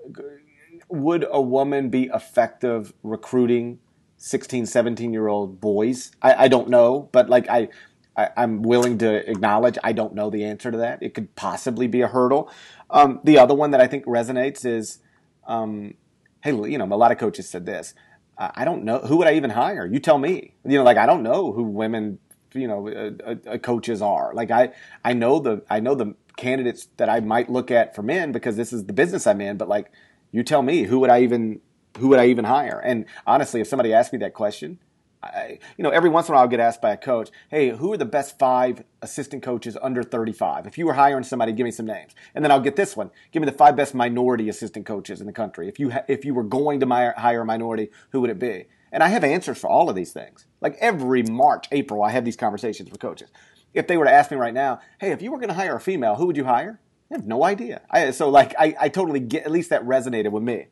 would a woman be effective recruiting 16, 17 year old boys? I, I don't know, but like I, I, I'm willing to acknowledge I don't know the answer to that. It could possibly be a hurdle. Um, the other one that I think resonates is, um, hey, you know, a lot of coaches said this. I I don't know who would I even hire. You tell me. You know, like I don't know who women, you know, uh, uh, uh, coaches are. Like I, I know the, I know the candidates that I might look at for men because this is the business I'm in. But like, you tell me who would I even, who would I even hire? And honestly, if somebody asked me that question, I, you know, every once in a while I'll get asked by a coach, hey, who are the best five assistant coaches under 35? If you were hiring somebody, give me some names. And then I'll get this one. Give me the five best minority assistant coaches in the country. If you, ha- if you were going to mi- hire a minority, who would it be? And I have answers for all of these things. Like every March, April, I have these conversations with coaches. If they were to ask me right now, hey, if you were going to hire a female, who would you hire? I have no idea. I, so like, I, I totally get, at least that resonated with me.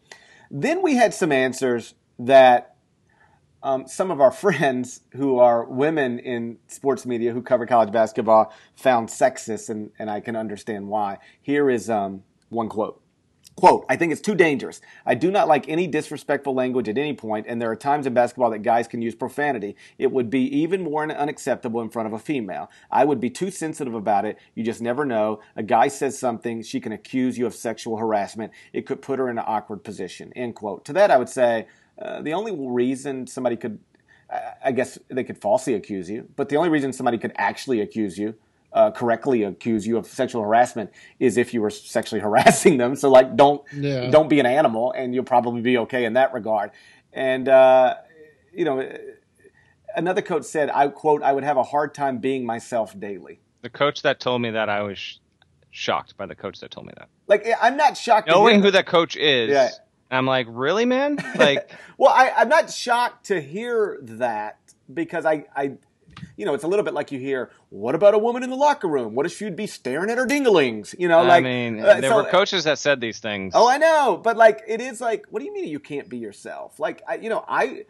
Then we had some answers that um, some of our friends who are women in sports media who cover college basketball found sexist, and, and I can understand why. Here is um, one quote. Quote, I think it's too dangerous. I do not like any disrespectful language at any point, and there are times in basketball that guys can use profanity. It would be even more unacceptable in front of a female. I would be too sensitive about it. You just never know. A guy says something, she can accuse you of sexual harassment. It could put her in an awkward position. End quote. To that, I would say uh, the only reason somebody could, I- I guess they could falsely accuse you, but the only reason somebody could actually accuse you uh, correctly accuse you of sexual harassment is if you were sexually harassing them. So like, don't Yeah. don't be an animal, and you'll probably be okay in that regard. And uh, you know, another coach said, "I quote: I would have a hard time being myself daily." The coach that told me that, I was sh- shocked by the coach that told me that. Like, I'm not shocked. Knowing who that coach is, Yeah. I'm like, really, man? Like, well, I, I'm not shocked to hear that because I, I, you know, it's a little bit like you hear, "What about a woman in the locker room? What if she'd be staring at her dinglings?" You know, like I mean, uh, there so- were coaches that said these things. Oh, I know, but like it is like, what do you mean you can't be yourself? Like, I, you know, I,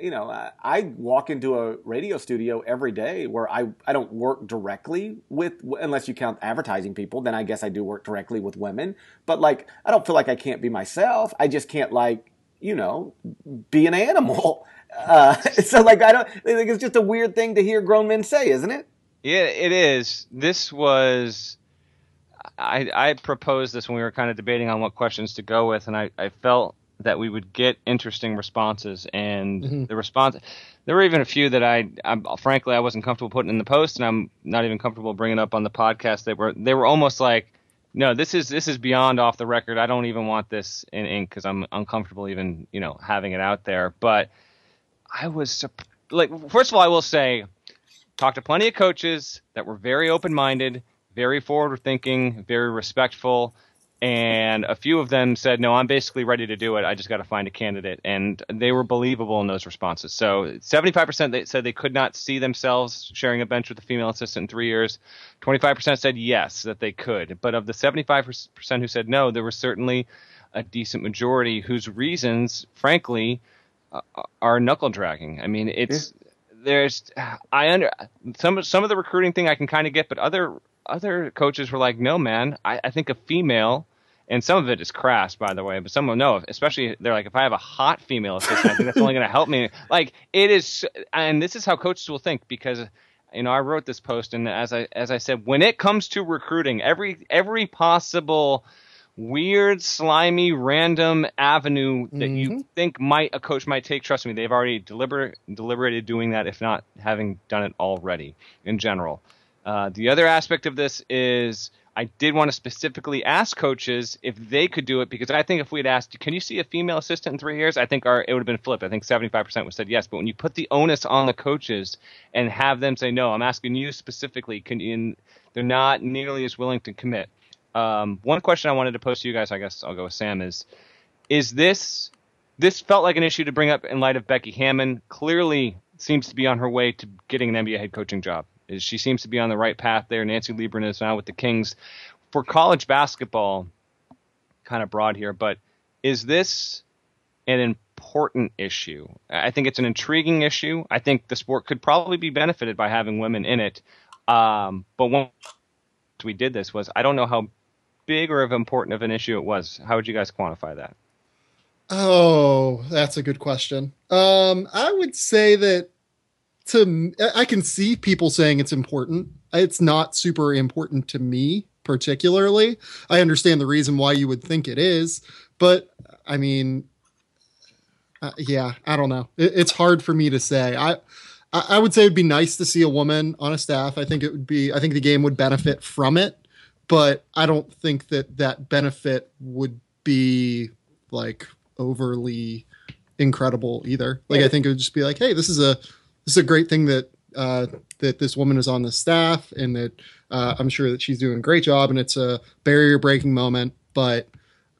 you know, I, I walk into a radio studio every day where I, I don't work directly with, unless you count advertising people, then I guess I do work directly with women. But like, I don't feel like I can't be myself. I just can't like, you know, be an animal. Uh, so like, I don't think it's just a weird thing to hear grown men say, isn't it? Yeah, it is. This was. I I proposed this when we were kind of debating on what questions to go with, and I, I felt that we would get interesting responses, and Mhm. the response. There were even a few that I, I, frankly, I wasn't comfortable putting in the post, and I'm not even comfortable bringing up on the podcast. They were they were almost like, no, this is this is beyond off the record. I don't even want this in ink because I'm uncomfortable even you know having it out there. But I was like, first of all, I will say talked to plenty of coaches that were very open minded, very forward thinking, very respectful. And a few of them said, No, I'm basically ready to do it. I just got to find a candidate. And they were believable in those responses. So 75% they said they could not see themselves sharing a bench with a female assistant in three years. 25% said yes, that they could. But of the 75% who said no, there was certainly a decent majority whose reasons, frankly, Uh, are knuckle dragging. I mean, it's there's I under some some of the recruiting thing I can kind of get, but other other coaches were like, no, man, I, I think a female and some of it is crass, by the way. But some will know, especially they're like, if I have a hot female assistant, I think that's only going to help me. Like it is, and this is how coaches will think because you know I wrote this post, and as I as I said, when it comes to recruiting, every every possible weird, slimy, random avenue that Mhm. you think might a coach might take. Trust me, they've already deliberate deliberated doing that, if not having done it already. In general, uh, the other aspect of this is I did want to specifically ask coaches if they could do it because I think if we had asked, can you see a female assistant in three years? I think our it would have been flipped. I think 75% would said yes. But when you put the onus on the coaches and have them say no, I'm asking you specifically, can you, they're not nearly as willing to commit. Um, one question I wanted to pose to you guys, I guess I'll go with Sam, is is this this felt like an issue to bring up in light of Becky Hammon? Clearly seems to be on her way to getting an NBA head coaching job. She seems to be on the right path there. Nancy Lieberman is now with the Kings. For college basketball, kind of broad here, but is this an important issue? I think it's an intriguing issue. I think the sport could probably be benefited by having women in it. Um, but once we did this was I don't know how big or of important of an issue it was. How would you guys quantify that? Oh, that's a good question. Um, I would say that to I can see people saying it's important. It's not super important to me particularly. I understand the reason why you would think it is, but I mean, uh, yeah, I don't know. It, it's hard for me to say. I I would say it'd be nice to see a woman on a staff. I think it would be. I think the game would benefit from it, but I don't think that that benefit would be like overly incredible either. Like I think it would just be like, hey, this is a this is a great thing that uh, that this woman is on the staff, and that uh, I'm sure that she's doing a great job, and it's a barrier breaking moment. But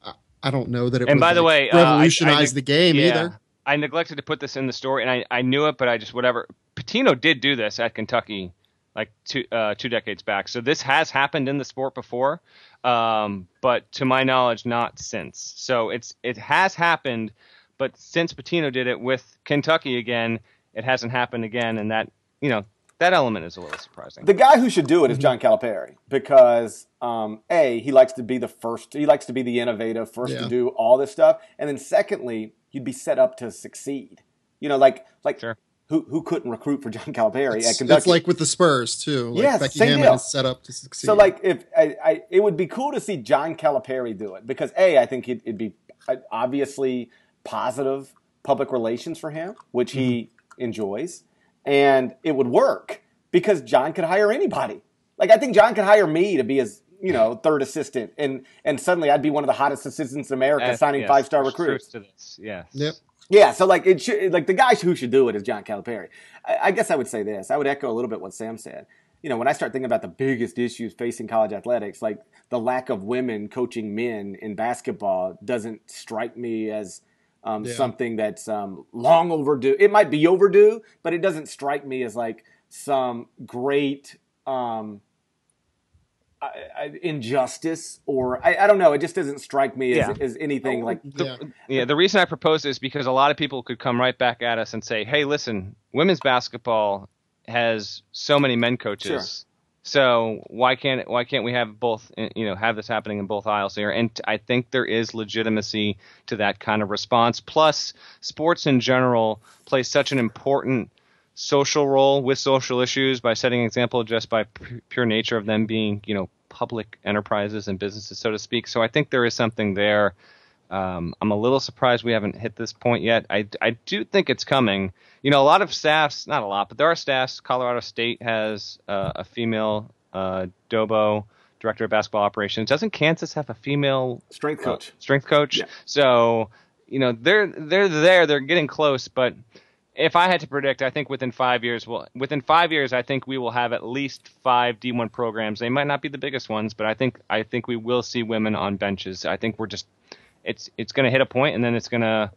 I- I don't know that it. And would, by the like, way, uh, I- I revolutionize the game Yeah. either. I neglected to put this in the story, and I, I knew it, but I just whatever. Pitino did do this at Kentucky like two uh, two decades back, so this has happened in the sport before, um, but to my knowledge, not since. So it's it has happened, but since Pitino did it with Kentucky again, it hasn't happened again, and that you know that element is a little surprising. The guy who should do it is John Calipari because um, a he likes to be the first. He likes to be the innovative, first Yeah. to do all this stuff, and then secondly, you'd be set up to succeed. You know, like like Sure. Who who couldn't recruit for John Calipari It's, at Kentucky? it's like with the Spurs too. Like Yes, Becky same Hammon deal. is set up to succeed. So like if I, I it would be cool to see John Calipari do it because a I think it'd, it'd be uh, obviously positive public relations for him, which he enjoys, and it would work because John could hire anybody. Like I think John could hire me to be his you know third assistant, and and suddenly I'd be one of the hottest assistants in America, Uh, signing yes, five star recruits. truth to this. Yes. Yep. Yeah, so like it should like the guy who should do it is John Calipari. I, I guess I would say this. I would echo a little bit what Sam said. You know, when I start thinking about the biggest issues facing college athletics, like the lack of women coaching men in basketball doesn't strike me as um, Yeah. something that's um, long overdue. It might be overdue, but it doesn't strike me as like some great um, injustice or I, I don't know. It just doesn't strike me as, Yeah. as anything like yeah. Yeah, the reason I proposed this is because a lot of people could come right back at us and say, "Hey, listen, women's basketball has so many men coaches, so why can't why can't we have both? eh, You know, have this happening in both aisles here?" And I think there is legitimacy to that kind of response. Plus, sports in general play such an important social role with social issues by setting an example just by pu- pure nature of them being, you know, public enterprises and businesses, so to speak. So I think there is something there. Um, I'm a little surprised we haven't hit this point yet. I, I do think it's coming. You know, a lot of staffs, not a lot, but there are staffs. Colorado State has uh, a female uh, Dobo director of basketball operations. Doesn't Kansas have a female strength uh, coach. strength coach? Yeah. So, you know, they're they're there. They're getting close. But if I had to predict, I think within five years, well, within five years, I think we will have at least five D1 programs. They might not be the biggest ones, but I think I think we will see women on benches. I think we're just it's it's going to hit a point, and then it's going to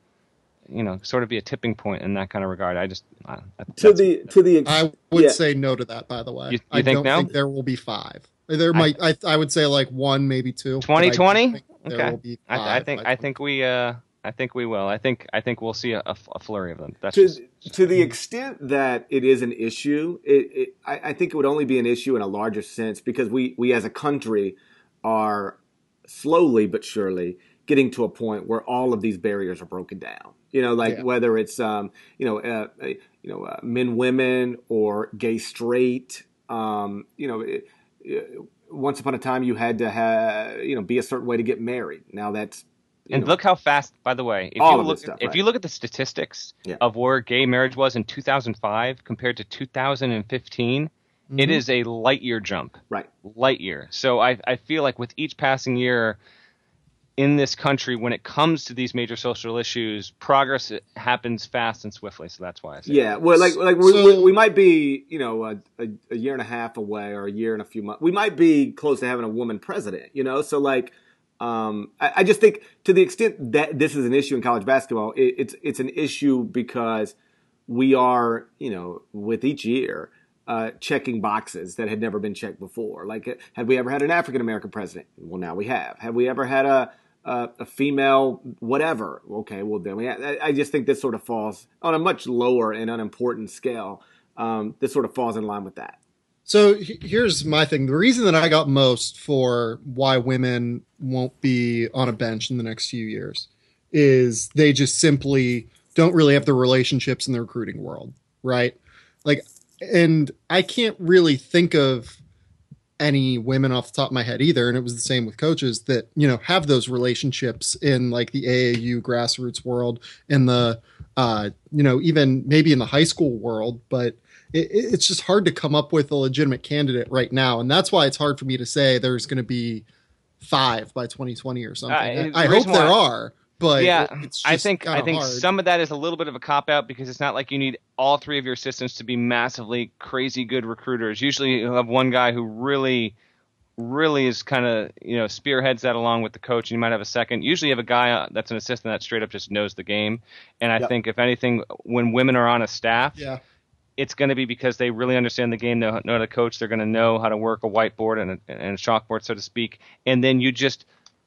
you know sort of be a tipping point in that kind of regard. I just uh, to the to the ex- I would yeah. say no to that. By the way, You- you I think don't no? think there will be five. There might. I, I would say like one, maybe two. but I do 2020? think There Okay. will be I, I think I think we uh I think we will. I think I think we'll see a, a, a flurry of them. That's to just, to the extent that it is an issue, it, it, I, I think it would only be an issue in a larger sense because we we as a country are slowly but surely getting to a point where all of these barriers are broken down. You know, like Yeah. whether it's um, you know uh, uh, you know uh, men, women, or gay, straight. Um, you know, it, it- once upon a time you had to have you know be a certain way to get married. Now that's you And know, look how fast, by the way, if All you of look this stuff, if right. you look at the statistics Yeah. of where gay marriage was in 2005 compared to 2015, it Mhm. is a light year jump. right. Light year. So I I feel like with each passing year in this country, when it comes to these major social issues, progress happens fast and swiftly. So that's why I say Yeah, well, like like we, So- we, we might be you know a, a, a year and a half away or a year and a few months. We might be close to having a woman president. You know, so like. Um, I, I just think to the extent that this is an issue in college basketball, it, it's it's an issue because we are, you know, with each year uh, checking boxes that had never been checked before. Like, had we ever had an African American president? Well, now we have. Have we ever had a a, a female whatever? Okay, well then we. I, I just think this sort of falls on a much lower and unimportant scale. Um, this sort of falls in line with that. So here's my thing. The reason that I got most for why women won't be on a bench in the next few years is they just simply don't really have the relationships in the recruiting world, right? Like, and I can't really think of any women off the top of my head either. And it was the same with coaches that, you know, have those relationships in like the AAU grassroots world in the, uh, you know, even maybe in the high school world, but it, it- it's just hard to come up with a legitimate candidate right now, and that's why it's hard for me to say there's going to be five by 2020 or something. Uh, I, I hope there are, but yeah, I think I think hard. some of that is a little bit of a cop out because it's not like you need all three of your assistants to be massively crazy good recruiters. Usually you have one guy who really really is kind of you know spearheads that along with the coach. And you might have a second. Usually you have a guy uh, that's an assistant that straight up just knows the game. And I Yep. think if anything, when women are on a staff, yeah, it's going to be because they really understand the game, know, know how to coach. They're going to know how to work a whiteboard and a, and a chalkboard, so to speak. And then you just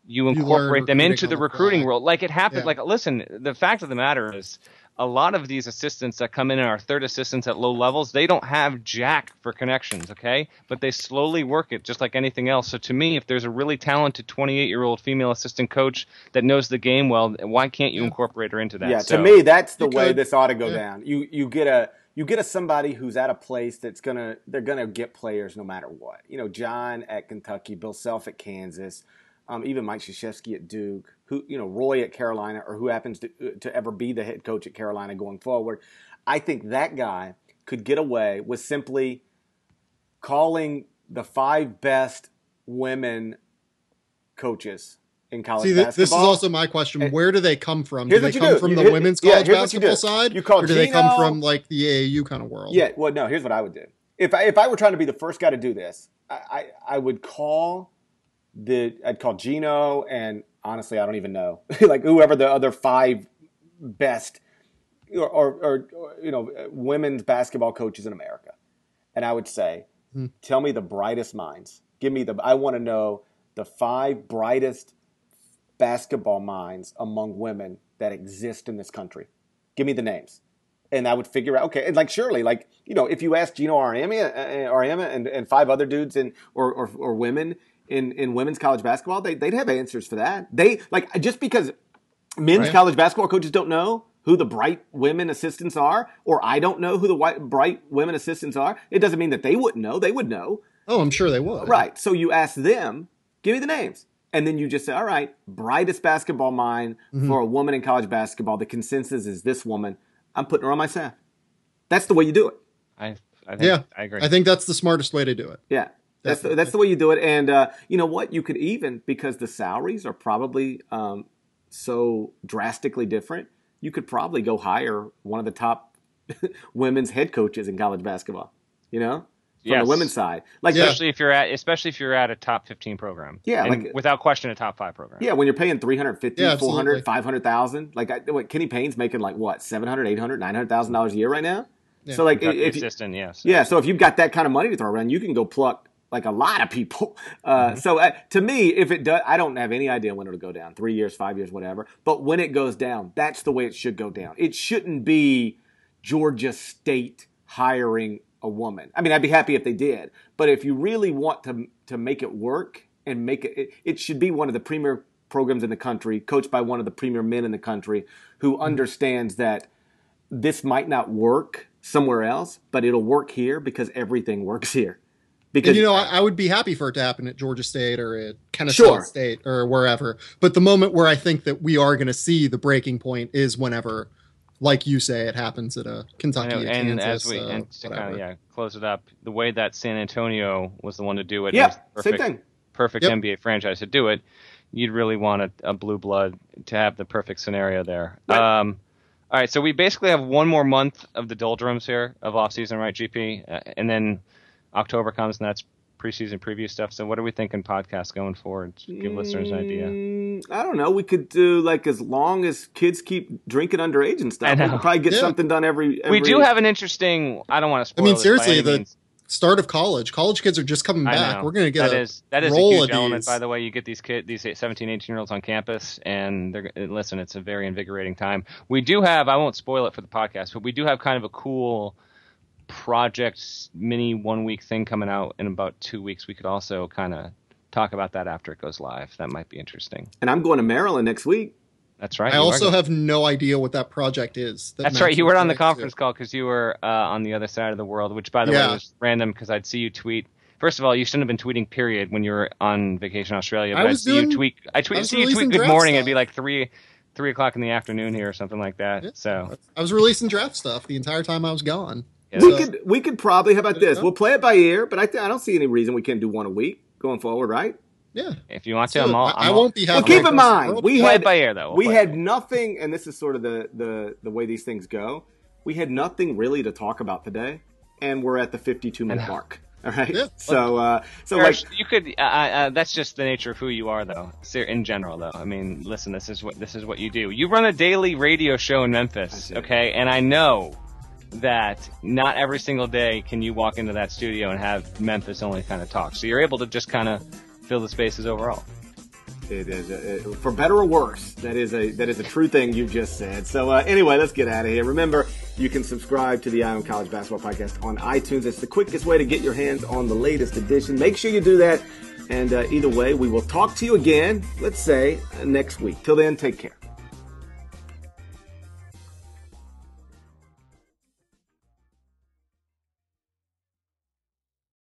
you learn incorporate them into the the recruiting world, like it happens. Yeah. Like listen, the fact of the matter is, a lot of these assistants that come in and are third assistants at low levels, they don't have jack for connections, okay? But they slowly work it just like anything else. So to me, if there's a really talented 28 year old female assistant coach that knows the game well, why can't you incorporate her into that? Yeah, So- to me, that's the way could. this ought to go Yeah. down. You you get a you get a somebody who's at a place that's gonna they're gonna get players no matter what. You know, John at Kentucky, Bill Self at Kansas, um, even Mike Krzyzewski at Duke, who you know Roy at Carolina, or who happens to to ever be the head coach at Carolina going forward. I think that guy could get away with simply calling the five best women coaches in college See, basketball. this is also my question. Where do they come from? Do they come do. from You- the here- women's college you basketball do. side, You call or do they come from like the AAU kind of world? Yeah, well, no. Here's what I would do. If I if I were trying to be the first guy to do this, I I, I would call the I'd call Gino and honestly, I don't even know like whoever the other five best or, or, or, or, you know women's basketball coaches in America, and I would say, Hmm. tell me the brightest minds. Give me the. I want to know the five brightest basketball minds among women that exist in this country. Give me the names and I would figure out okay, and like surely, like you know, if you ask Gino Auriemma, uh, Auriemma and, and five other dudes and or, or or women in in women's college basketball, they they'd have answers for that. They like just because men's Right. college basketball coaches don't know who the bright women assistants are, or I don't know who the white, bright women assistants are, it doesn't mean that they wouldn't know. They would know. Oh, I'm sure they would. Right. So you ask them, give me the names. And then you just say, all right, brightest basketball mind Mm-hmm. for a woman in college basketball. The consensus is this woman. I'm putting her on my staff. That's the way you do it. I, I think, Yeah, I agree. I think that's the smartest way to do it. Yeah. That's the, that's the way you do it. And uh, you know what? You could even, because the salaries are probably um, so drastically different, you could probably go hire one of the top women's head coaches in college basketball, you know, from Yes. the women's side. Like, Yeah. especially if you're at especially if you're at a top 15 program. Yeah, And like- without question a top 5 program. Yeah, when you're paying 350, Yeah, 400, 500,000, like I, what Kenny Payne's making like what, 700, 800, 900,000 dollars a year right now? Yeah. So like Kentucky if you, assistant, yes. yeah, so if you've got that kind of money to throw around, you can go pluck like a lot of people. Uh, So uh, to me, if it does, I don't have any idea when it'll go down, three years, five years, whatever. But when it goes down, that's the way it should go down. It shouldn't be Georgia State hiring a woman. I mean, I'd be happy if they did, but if you really want to to make it work and make it, it, it should be one of the premier programs in the country, coached by one of the premier men in the country who mm-hmm. understands that this might not work somewhere else, but it'll work here because everything works here. Because and, you know, I, I, would be happy for it to happen at Georgia State or at Kennesaw sure. State or wherever. But the moment where I think that we are going to see the breaking point is whenever, like you say, it happens at a Kentucky know, and Kansas, as we uh, and to kind of yeah close it up, the way that San Antonio was the one to do it, yeah, perfect, same thing. perfect yep. NBA franchise to do it. You'd really want a, a, blue blood to have the perfect scenario there. Right. Um, all right, so we basically have one more month of the doldrums here of off season, right, GP, uh, and then October comes and that's preseason preview stuff. So what are we thinking podcast going forward? Give listeners an idea. Mm, I don't know. We could do like as long as kids keep drinking underage and stuff. We could probably get yeah. something done every, every, We do have an interesting. I don't want to. I mean, seriously, the means. start of college. College kids are just coming back. We're going to get that a is that is a huge element. By the way, you get these kids, these 17, 18 year olds on campus, and they're listen. It's a very invigorating time. We do have. I won't spoil it for the podcast, but we do have kind of a cool project mini one week thing coming out in about two weeks. We could also kind of talk about that after it goes live. That might be interesting. And I'm going to Maryland next week. That's right. I also have no idea what that project is. That That's right. You were on the conference call because you were uh, on the other side of the world, which, by the yeah. way, was random because I'd see you tweet. First of all, you shouldn't have been tweeting. Period. When you were on vacation in Australia, but I was I'd see doing, you tweet. I tweet. I see you tweet. Good morning. Stuff. It'd be like three, three o'clock in the afternoon here or something like that. Yeah. So I was releasing draft stuff the entire time I was gone. Yeah. We could we could probably how about this? We'll play it by ear, but I th- I don't see any reason we can't do one a week going forward, right? Yeah. If you want to, so, I'm all. I'm I won't be. happy. Well, keep in mind we had by ear though. We'll we had nothing, and this is sort of the the the way these things go. We had nothing really to talk about today, and we're at the 52 minute mark. All right. Yeah. So, uh, so like you could. Uh, uh, that's just the nature of who you are, though. In general, though. I mean, listen. This is what this is what you do. You run a daily radio show in Memphis, okay? And I know that not every single day can you walk into that studio and have Memphis only kind of talk. So you're able to just kind of fill the spaces overall. It is a, for better or worse. That is a that is a true thing you've just said. So uh, anyway, let's get out of here. Remember, you can subscribe to the on College Basketball Podcast on iTunes. It's the quickest way to get your hands on the latest edition. Make sure you do that. And uh, either way, we will talk to you again. Let's say uh, next week. Till then, take care.